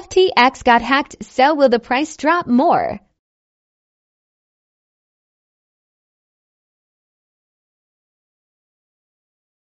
FTX got hacked, so will the price drop more?